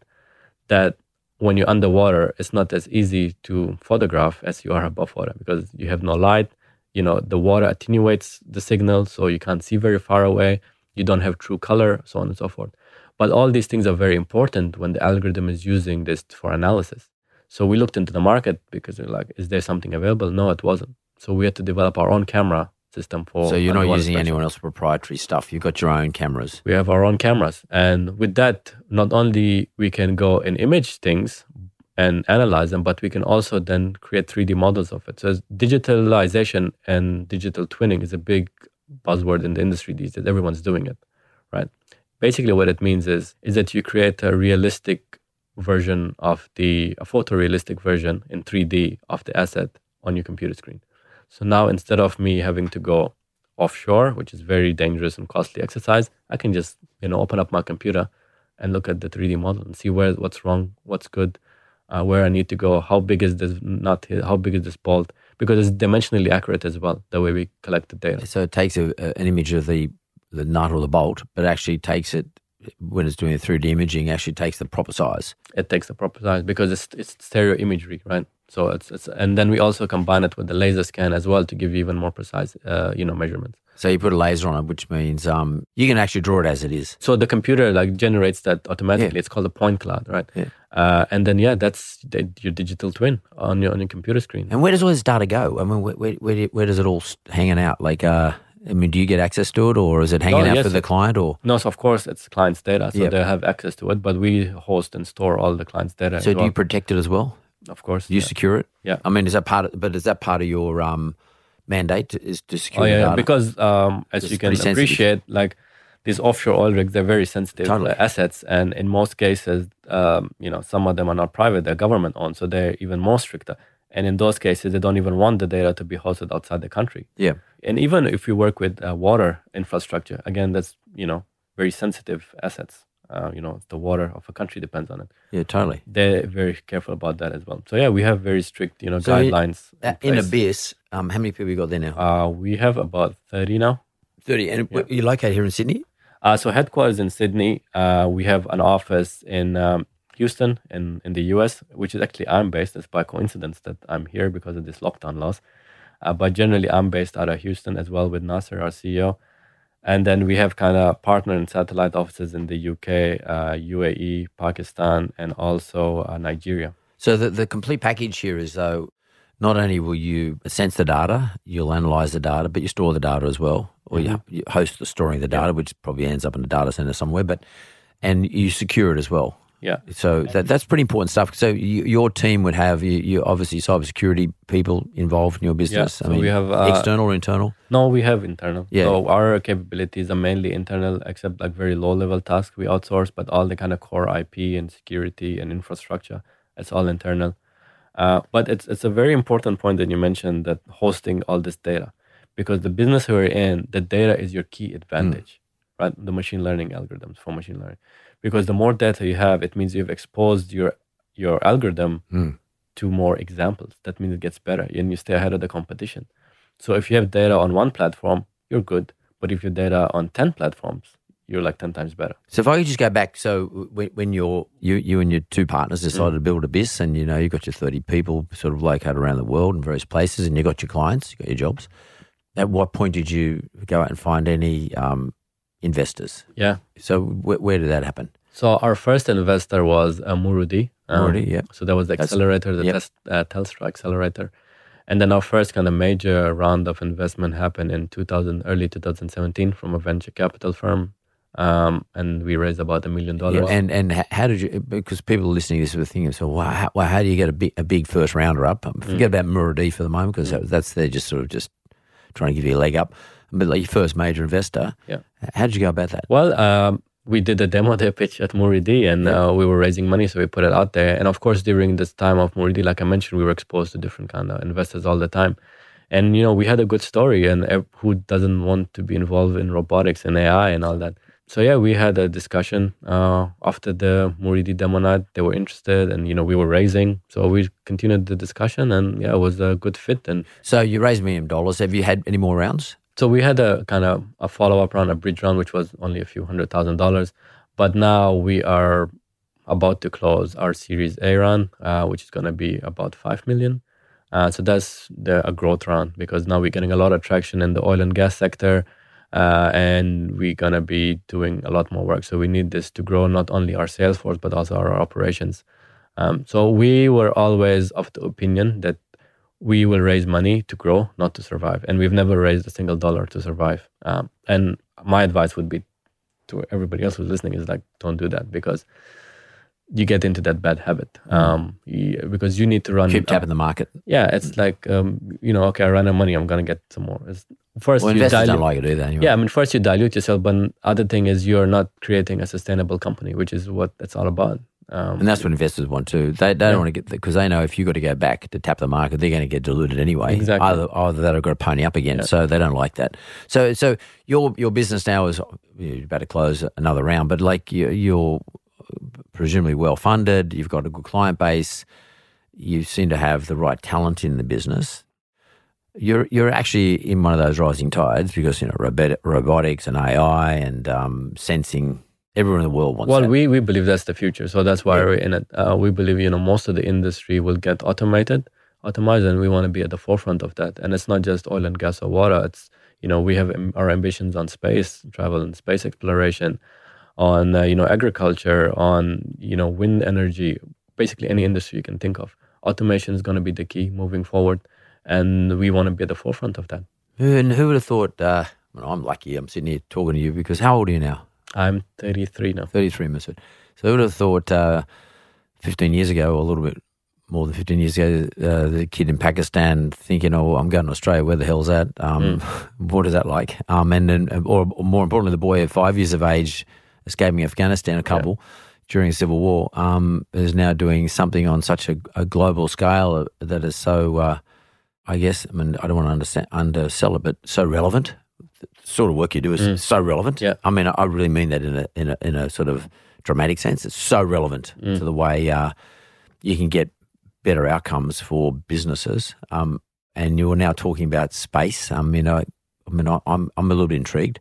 that when you're underwater, it's not as easy to photograph as you are above water because you have no light. You know, the water attenuates the signal, so you can't see very far away. You don't have true color, so on and so forth. But all these things are very important when the algorithm is using this for analysis. So we looked into the market because we're like, is there something available? No, it wasn't. So we had to develop our own camera system for. So you're not using inspection. anyone else's proprietary stuff. You've got your own cameras. We have our own cameras, and with that, not only we can go and image things and analyze them, but we can also then create 3D models of it. So digitalization and digital twinning is a big buzzword in the industry these days. Everyone's doing it, right? Basically, what it means is is that you create a realistic version of the a photorealistic version in 3D of the asset on your computer screen. So now instead of me having to go offshore, which is very dangerous and costly exercise, I can just you know open up my computer and look at the 3D model and see where what's wrong, what's good, uh, where I need to go, how big is this nut, how big is this bolt, because it's dimensionally accurate as well. The way we collect the data. So it takes a, a, an image of the the nut or the bolt, but actually takes it when it's doing the 3D imaging. Actually takes the proper size. it takes the proper size because it's it's stereo imagery, right? So it's, it's and then we also combine it with the laser scan as well to give you even more precise, uh, you know, measurements. So you put a laser on it, which means um, you can actually draw it as it is. So the computer like generates that automatically. Yeah. It's called a point cloud, right? Yeah. Uh, and then yeah, that's your digital twin on your on your computer screen. And where does all this data go? I mean, where where, where, where does it all hanging out? Like, uh, I mean, do you get access to it, or is it hanging Oh, out yes. for the client? Or No, so of course it's client's data, so Yep. they have access to it. But we host and store all the client's data. so do well. you protect it as well? Of course. You yeah. secure it? Yeah. I mean, is that part of? But is that part of your um, mandate? To, is to secure Oh yeah, data? because um, as It's you can appreciate, like these offshore oil rigs, they're very sensitive Totally. uh, assets, and in most cases, um, you know, some of them are not private; they're government owned, so they're even more stricter. And in those cases, they don't even want the data to be hosted outside the country. yeah. And even if you work with uh, water infrastructure, again, that's you know very sensitive assets. Uh, you know, the water of a country depends on it. Yeah, totally. They're very careful about that as well. So yeah, we have very strict, you know, So guidelines. Uh, in in. Abyss, um, how many people you got there now? uh, we have about thirty now. Thirty. And yeah. you located here in Sydney? Uh, so headquarters in Sydney. Uh, we have an office in um, Houston in, in the US, which is actually I'm based. It's by coincidence that I'm here because of this lockdown laws. Uh, but generally, I'm based out of Houston as well with Nasir, our CEO. And then we have kind of partner and satellite offices in the UK, uh, UAE, Pakistan, and also uh, Nigeria. So the, the complete package here is though, not only will you sense the data, you'll analyze the data, but you store the data as well, or you, you host the storing of the data, which probably ends up in a data center somewhere. But and you secure it as well. Yeah. So that, that's pretty important stuff. So you, your team would have you, you obviously cybersecurity people involved in your business. so we have, uh, external or internal. No, we have internal. Yeah. So our capabilities are mainly internal, except like very low level tasks we outsource, but all the kind of core IP and security and infrastructure, it's all internal. Uh, but it's it's a very important point that you mentioned that hosting all this data, because the business we're in, the data is your key advantage, right? The machine learning algorithms for machine learning, because the more data you have, it means you've exposed your your algorithm to more examples. That means it gets better and you stay ahead of the competition. So if you have data on one platform, you're good. But if you have data on ten platforms, you're like ten times better. So if I could just go back, so when, when you're you you and your two partners decided to build Abyss, and you know you've got your thirty people sort of located around the world in various places, and you got your clients, you got your jobs. At what point did you go out and find any um, investors? Yeah. So wh- where did that happen? So our first investor was uh, muru-D. Um, muru-D, yeah. So that was the That's- accelerator, the yep. test, uh, Telstra accelerator. And then our first kind of major round of investment happened in 2000, early 2017 from a venture capital firm. Um, and we raised about a million Yeah, dollars. and and how did you? Because people listening to this were thinking, so wow, how, well, how do you get a big a big first rounder up? Um, Forget about muru-D for the moment because that, that's they're just sort of just trying to give you a leg up. But like your first major investor, Yeah. How did you go about that? Well, um, we did a demo day pitch at muru-D and uh, we were raising money, so we put it out there. And of course, during this time of muru-D, like I mentioned, we were exposed to different kind of investors all the time. And you know, we had a good story, and who doesn't want to be involved in robotics and AI and all that? So yeah, we had a discussion uh, after the muru-D demo night. They were interested, and you know, we were raising, so we continued the discussion, and yeah, it was a good fit. And So you raised million dollars. Have you had any more rounds? So we had a kind of a follow up round, a bridge round, which was only a few hundred thousand dollars. But now we are about to close our Series A round, uh, which is going to be about five million. Uh, so that's the, a growth round because now we're getting a lot of traction in the oil and gas sector, uh, and we're going to be doing a lot more work. So we need this to grow not only our sales force but also our operations. Um, so we were always of the opinion that we will raise money to grow, not to survive. And we've never raised a single dollar to survive. Um, and my advice would be to everybody else who's listening is like, don't do that because you get into that bad habit. Um, you- because you need to run. Keep tapping the market. yeah, it's like um, you know, okay, I ran out of money, I'm gonna get some more. It's, first, Well, you dilute. don't like to do that anyway. Yeah, I mean, first you dilute yourself, but other thing is you're not creating a sustainable company, which is what it's all about. Um, And that's what investors want too. They, they don't want to get because they know if you've got to go back to tap the market, they're going to get diluted anyway. Exactly. Either, either that or got to pony up again. So they don't like that. So so your your business now is you're about to close another round, but like you, you're presumably well funded. You've got a good client base. You seem to have the right talent in the business. You're you're actually in one of those rising tides because you know robotics and AI and um, sensing. Everyone in the world wants well, that. we, we believe that's the future. So that's why we're in it. Uh, we believe, you know, most of the industry will get automated, automized, and we want to be at the forefront of that. And it's not just oil and gas or water. It's, you know, we have our ambitions on space travel and space exploration, on, uh, you know, agriculture, on, you know, wind energy, basically any industry you can think of. Automation is going to be the key moving forward. And we want to be at the forefront of that. And who would have thought? Uh, well, I'm lucky. I'm sitting here talking to you because how old are you now? I'm 33 now. 33, Masood. So who would have thought uh, 15 years ago, or a little bit more than 15 years ago, uh, the kid in Pakistan thinking, "Oh, I'm going to Australia. Where the hell's that? Um, What is that like?" Um, and then, or, or more importantly, the boy of five years of age escaping Afghanistan, a couple during the civil war, um, is now doing something on such a, a global scale that is so. Uh, I guess I mean I don't want to understand, undersell it, but so relevant. Sort of work you do is so relevant. Yeah. I mean I really mean that in a in a in a sort of dramatic sense. It's so relevant to the way uh, you can get better outcomes for businesses. Um, and you're now talking about space. I mean, I, I mean, I, I'm I'm a little bit intrigued.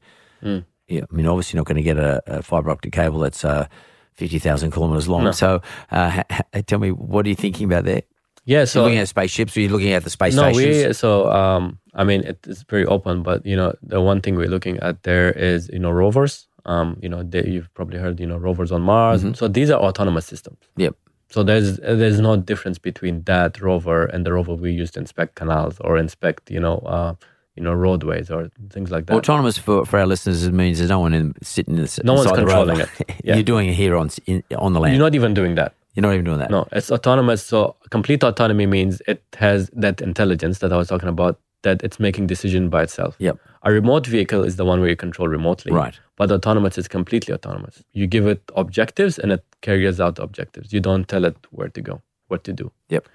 Yeah, I mean, obviously, you're not going to get a, a fiber optic cable that's uh, fifty thousand kilometers long. So, uh, ha, tell me, what are you thinking about there? Yeah, So, so looking at spaceships, or are you looking at the space no, stations? we so um, I mean it's very open, but you know the one thing we're looking at there is you know rovers. Um, you know they, you've probably heard you know rovers on Mars. Mm-hmm. So these are autonomous systems. Yep. So there's there's no difference between that rover and the rover we use to inspect canals or inspect you know uh, you know roadways or things like that. Autonomous for, for our listeners it means there's no one in, sitting in the, No one's controlling it. Yeah. You're doing it here on in, on the land. You're not even doing that. You're not even doing that. No, it's autonomous. So complete autonomy means it has that intelligence that I was talking about, that it's making decision by itself. Yep. A remote vehicle is the one where you control remotely. Right. But autonomous is completely autonomous. You give it objectives and it carries out the objectives. You don't tell it where to go, what to do. Yep.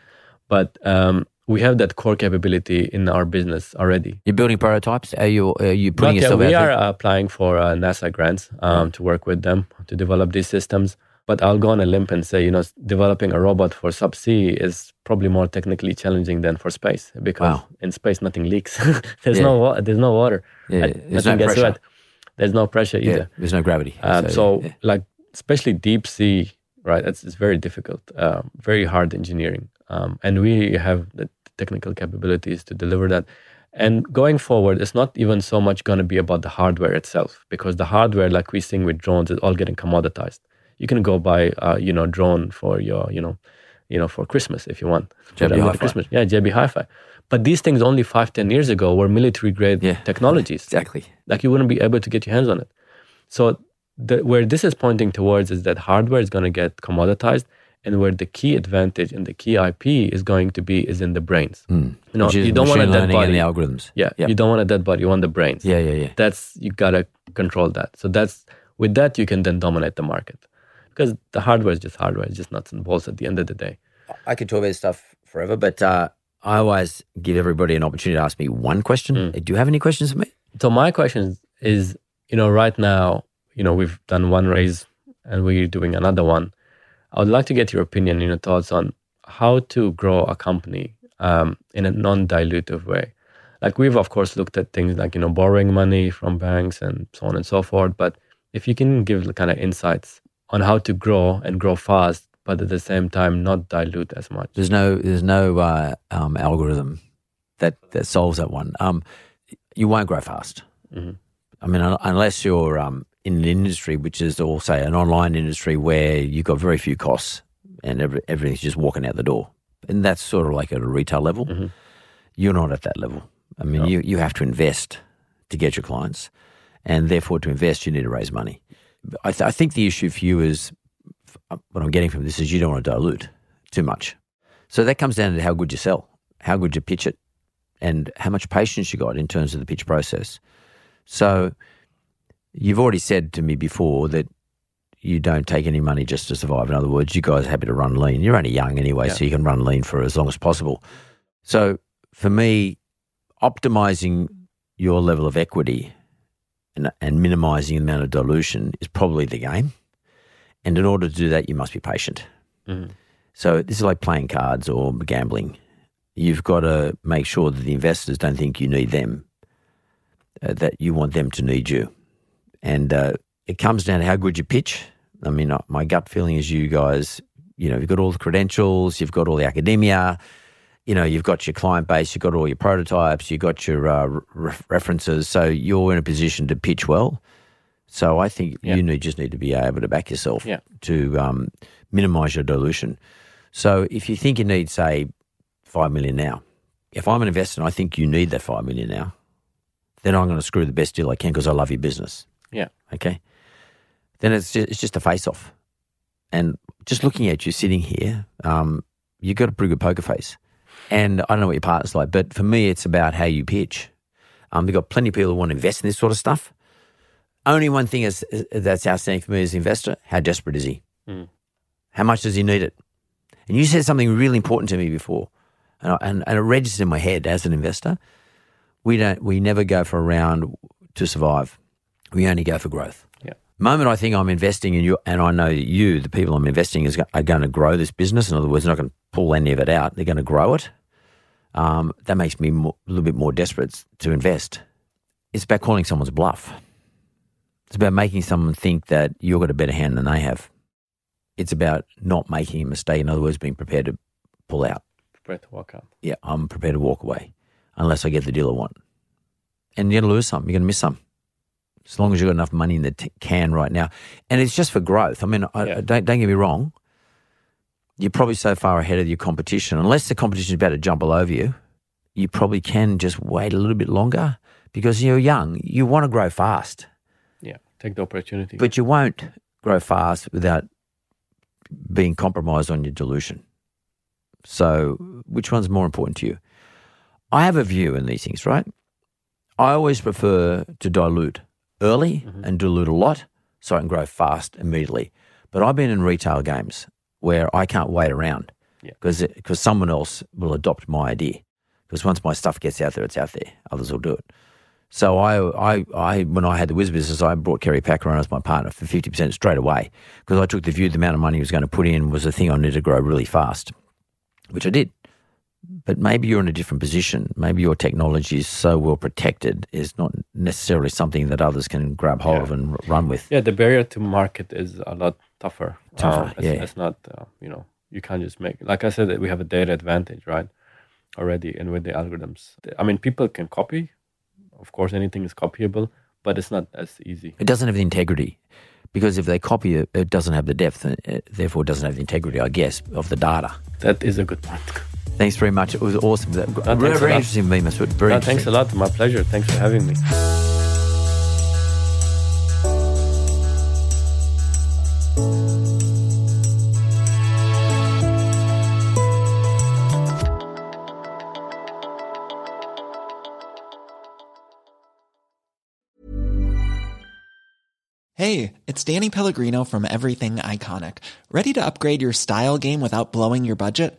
but um, we have that core capability in our business already. You're building prototypes. Are you are you putting Not yet. we out are applying for uh, NASA grants um, to work with them to develop these systems. But I'll go on a limb and say, you know, developing a robot for subsea is probably more technically challenging than for space because Wow. in space nothing leaks. there's Yeah. no there's no water. Yeah, there's no pressure. wet. There's no pressure yeah, either. there's no gravity. Um, so, yeah. like, especially deep sea, right? It's, it's very difficult, um, very hard engineering. Um, and we have the technical capabilities to deliver that. And going forward, it's not even so much going to be about the hardware itself, because the hardware, like we sing with drones, is all getting commoditized. You can go buy, uh, you know, drone for your, you know, you know, for Christmas if you want. JB Hi-Fi. Christmas, yeah, JB Hi-Fi. But these things only five, ten years ago were military grade Yeah. technologies exactly. like you wouldn't be able to get your hands on it. So the, where this is pointing towards is that hardware is going to get commoditized, and where the key advantage and the key IP is going to be is in the brains. You know, you don't want a dead body. and the algorithms. yeah, Yep. you don't want a dead body. You want the brains. Yeah, yeah, yeah. That's you gotta control that. So that's with that you can then dominate the market because the hardware is just hardware. It's just nuts and bolts at the end of the day. I could talk about this stuff forever, but uh, I always give everybody an opportunity to ask me one question. Hmm. Do you have any questions for me? So my question is, you know, right now, you know, we've done one raise and we're doing another one. I would like to get your opinion, your thoughts on how to grow a company um, in a non-dilutive way. Like we've of course looked at things like you know borrowing money from banks and so on and so forth. But if you can give kind of insights on how to grow and grow fast, but at the same time not dilute as much. There's no, there's no uh, um, algorithm that that solves that one. Um, you won't grow fast. Mhm. I mean, un- unless you're um, in an industry which is, all say, an online industry where you've got very few costs and every, everything's just walking out the door, and that's sort of like at a retail level. You're not at that level. I mean, you you have to invest to get your clients, and therefore to invest, you need to raise money. I, th- I think the issue for you is uh, what I'm getting from this is you don't want to dilute too much. So that comes down to how good you sell, how good you pitch it, and how much patience you got in terms of the pitch process. So you've already said to me before that you don't take any money just to survive. In other words, you guys are happy to run lean. You're only young anyway, so you can run lean for as long as possible. So for me, optimizing your level of equity and, and minimizing the amount of dilution is probably the game. And in order to do that, you must be patient. So this is like playing cards or gambling. You've got to make sure that the investors don't think you need them, uh, that you want them to need you. And uh, it comes down to how good you pitch. I mean, uh, my gut feeling is you guys, you know, you've got all the credentials, you've got all the academia, you know, you've got your client base, you've got all your prototypes, you've got your uh, re- references. So you're in a position to pitch well. So I think Yeah. you need, just need to be able to back yourself Yeah. to um, minimize your dilution. So if you think you need, say, five million now, if I'm an investor and I think you need that five million now, then I'm going to screw the best deal I can because I love your business. Yeah. Okay. Then it's just, it's just a face off. And just looking at you sitting here, um, you've got a pretty good poker face. And I don't know what your partner's like, but for me, it's about how you pitch. Um, we've got plenty of people who want to invest in this sort of stuff. Only one thing is, is- that's outstanding for me as an investor: how desperate is he? How much does he need it? And you said something really important to me before, and, I, and, and it registers in my head as an investor. We don't. We never go for a round to survive. We only go for growth. Moment I think I'm investing in you, and I know you, the people I'm investing, is are going to grow this business. In other words, they're not going to pull any of it out. They're going to grow it. Um, that makes me mo- a little bit more desperate to invest. It's about calling someone's bluff. It's about making someone think that you've got a better hand than they have. It's about not making a mistake. In other words, being prepared to pull out. Prepared to walk out. Yeah, I'm prepared to walk away unless I get the deal I want. And you're going to lose some. You're going to miss some. As long as you've got enough money in the t- can right now. And it's just for growth. I mean, I, Yeah. don't, don't get me wrong. You're probably so far ahead of your competition. Unless the competition is about to jump all over you, you probably can just wait a little bit longer because you're young. You want to grow fast. Yeah. Take the opportunity. But you won't grow fast without being compromised on your dilution. So, which one's more important to you? I have a view in these things, right? I always prefer to dilute early mm-hmm. and dilute a lot so I can grow fast immediately. But I've been in retail games where I can't wait around. Yeah. because because someone else will adopt my idea. Because once my stuff gets out there, it's out there. Others will do it. So I, I, I, when I had the Wiz business, I brought Kerry Packer on as my partner for fifty percent straight away because I took the view the amount of money he was going to put in was a thing I needed to grow really fast, which I did. But maybe you're in a different position. Maybe your technology is so well protected is not necessarily something that others can grab hold of and r- run with. Yeah, the barrier to market is a lot tougher. Tougher, Um, it's, yeah. it's not, uh, you know, you can't just make. Like I said, we have a data advantage, right? Already, and with the algorithms, I mean, people can copy. Of course, anything is copyable, but it's not as easy. It doesn't have the integrity because if they copy it, it doesn't have the depth, and it, therefore it doesn't have the integrity, I guess, of the data. That is a good point. Thanks very much. It was awesome. That, thanks very a very lot. interesting, me, Masood. Very No, interesting. thanks a lot. My pleasure. Thanks for having me. Hey, it's Danny Pellegrino from Everything Iconic. Ready to upgrade your style game without blowing your budget?